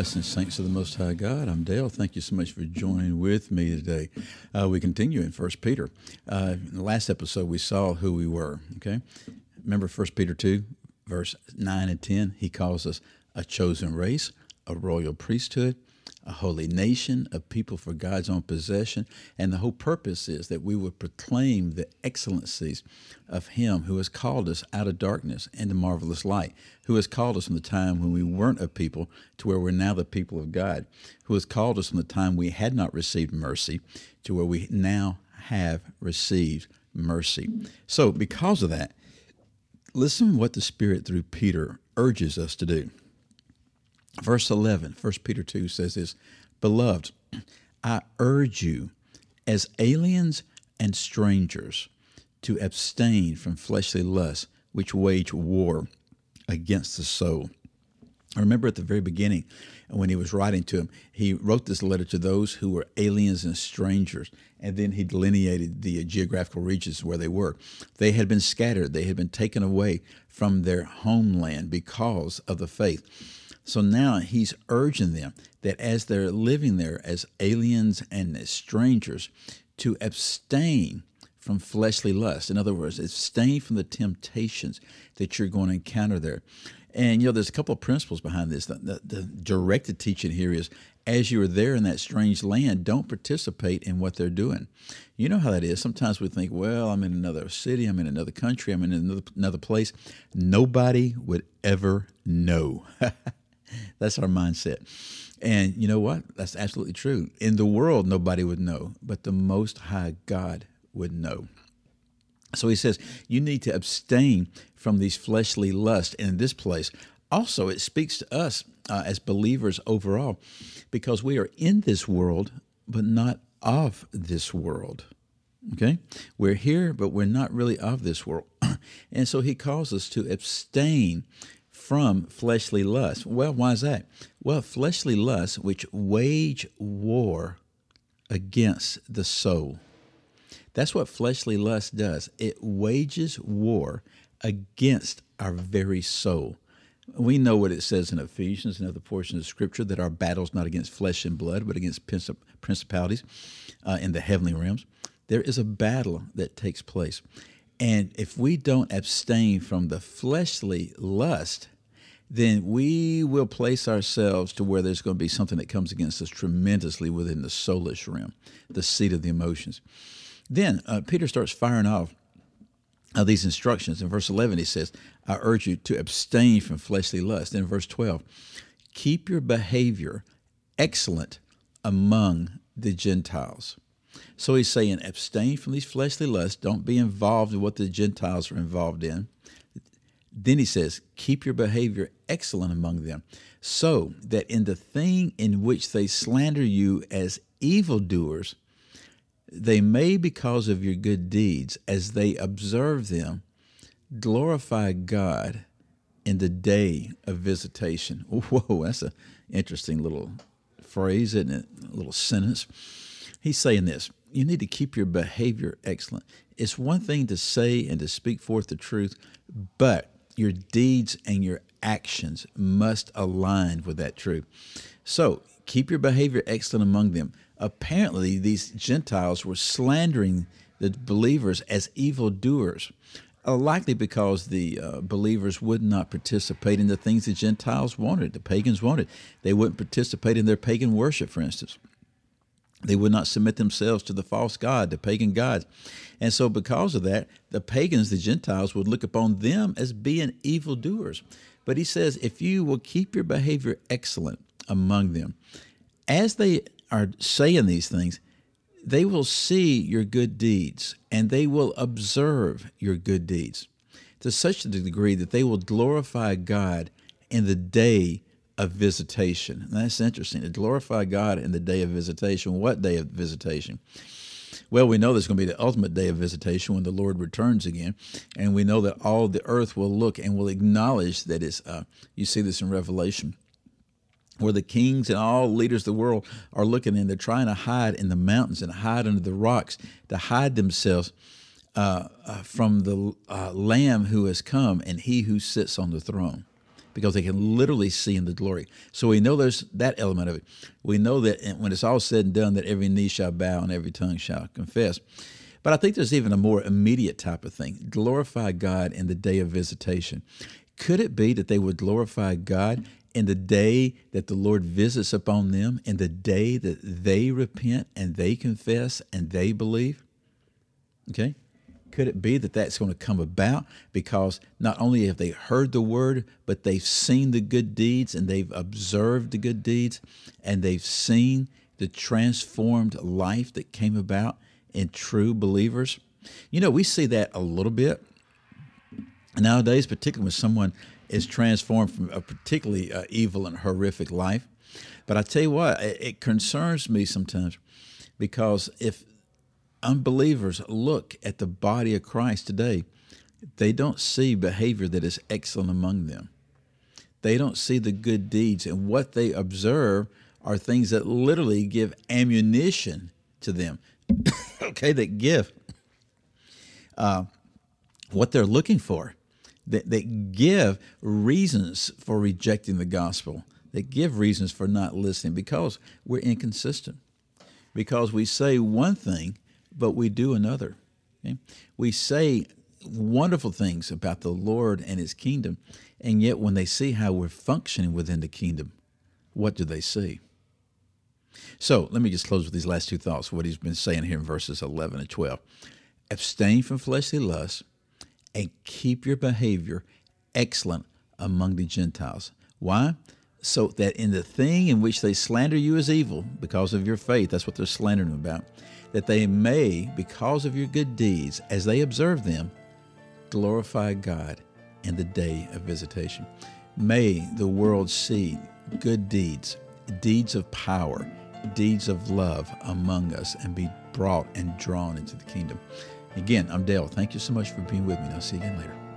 Blessings, saints of the Most High God. I'm Dale. Thank you so much for joining with me today. Uh, we continue in First Peter. Uh, in the last episode, we saw who we were. Okay, remember First Peter two, verse nine and ten. He calls us a chosen race, a royal priesthood, a holy nation, a people for God's own possession. And the whole purpose is that we would proclaim the excellencies of Him who has called us out of darkness into marvelous light, who has called us from the time when we weren't a people to where we're now the people of God, who has called us from the time we had not received mercy to where we now have received mercy. So, because of that, listen what the Spirit through Peter urges us to do. Verse 11, 1 Peter 2 says this Beloved, I urge you as aliens and strangers to abstain from fleshly lusts which wage war against the soul. I remember at the very beginning when he was writing to him, he wrote this letter to those who were aliens and strangers, and then he delineated the geographical regions where they were. They had been scattered, they had been taken away from their homeland because of the faith. So now he's urging them that as they're living there as aliens and as strangers, to abstain from fleshly lust. In other words, abstain from the temptations that you're going to encounter there. And you know, there's a couple of principles behind this. The, the, the, directed teaching here is as you are there in that strange land, don't participate in what they're doing. You know how that is. Sometimes we think, well, I'm in another city, I'm in another country, I'm in another, another place. Nobody would ever know. That's our mindset. And you know what? That's absolutely true. In the world, nobody would know, but the Most High God would know. So he says, you need to abstain from these fleshly lusts. And in this place, also, it speaks to us uh, as believers overall, because we are in this world, but not of this world. Okay? We're here, but we're not really of this world. and so he calls us to abstain from fleshly lust. Well, why is that? Well, fleshly lust, which wage war against the soul. That's what fleshly lust does. It wages war against our very soul. We know what it says in Ephesians and other portions of Scripture that our battle is not against flesh and blood, but against principalities uh, in the heavenly realms. There is a battle that takes place. And if we don't abstain from the fleshly lust, then we will place ourselves to where there's going to be something that comes against us tremendously within the soulish realm, the seat of the emotions. Then uh, Peter starts firing off uh, these instructions. In verse 11, he says, I urge you to abstain from fleshly lust. Then In verse 12, keep your behavior excellent among the Gentiles. So he's saying, abstain from these fleshly lusts. Don't be involved in what the Gentiles are involved in. Then he says, keep your behavior excellent among them, so that in the thing in which they slander you as evildoers, they may, because of your good deeds, as they observe them, glorify God in the day of visitation. Whoa, that's an interesting little phrase, isn't it? A little sentence. He's saying this you need to keep your behavior excellent. It's one thing to say and to speak forth the truth, but your deeds and your actions must align with that truth. So keep your behavior excellent among them. Apparently, these Gentiles were slandering the believers as evildoers. Uh, likely because the uh, believers would not participate in the things the Gentiles wanted, the pagans wanted. They wouldn't participate in their pagan worship, for instance. They would not submit themselves to the false God, the pagan gods. And so, because of that, the pagans, the Gentiles, would look upon them as being evildoers. But he says, if you will keep your behavior excellent among them, as they are saying these things, they will see your good deeds and they will observe your good deeds to such a degree that they will glorify God in the day of visitation. And that's interesting. To glorify God in the day of visitation. What day of visitation? Well, we know there's going to be the ultimate day of visitation when the Lord returns again, and we know that all the earth will look and will acknowledge that it's. Uh, you see this in Revelation where the kings and all leaders of the world are looking and they're trying to hide in the mountains and hide under the rocks to hide themselves uh, uh, from the uh, Lamb who has come and he who sits on the throne because they can literally see in the glory. So we know there's that element of it. We know that when it's all said and done, that every knee shall bow and every tongue shall confess. But I think there's even a more immediate type of thing glorify God in the day of visitation. Could it be that they would glorify God in the day that the Lord visits upon them, in the day that they repent and they confess and they believe? Okay? Could it be that that's going to come about because not only have they heard the word, but they've seen the good deeds and they've observed the good deeds and they've seen the transformed life that came about in true believers? You know, we see that a little bit nowadays, particularly when someone is transformed from a particularly uh, evil and horrific life. But I tell you what, it, it concerns me sometimes because if unbelievers look at the body of Christ today, they don't see behavior that is excellent among them. They don't see the good deeds, and what they observe are things that literally give ammunition to them. okay, that give uh, what they're looking for that, that give reasons for rejecting the gospel, that give reasons for not listening because we're inconsistent, because we say one thing, but we do another. Okay? We say wonderful things about the Lord and His kingdom, and yet when they see how we're functioning within the kingdom, what do they see? So let me just close with these last two thoughts, what he's been saying here in verses 11 and 12. Abstain from fleshly lusts and keep your behavior excellent among the Gentiles. Why? So that in the thing in which they slander you as evil because of your faith, that's what they're slandering about, that they may, because of your good deeds, as they observe them, glorify God in the day of visitation. May the world see good deeds, deeds of power, deeds of love among us, and be brought and drawn into the kingdom. Again, I'm Dale. Thank you so much for being with me. I'll see you again later.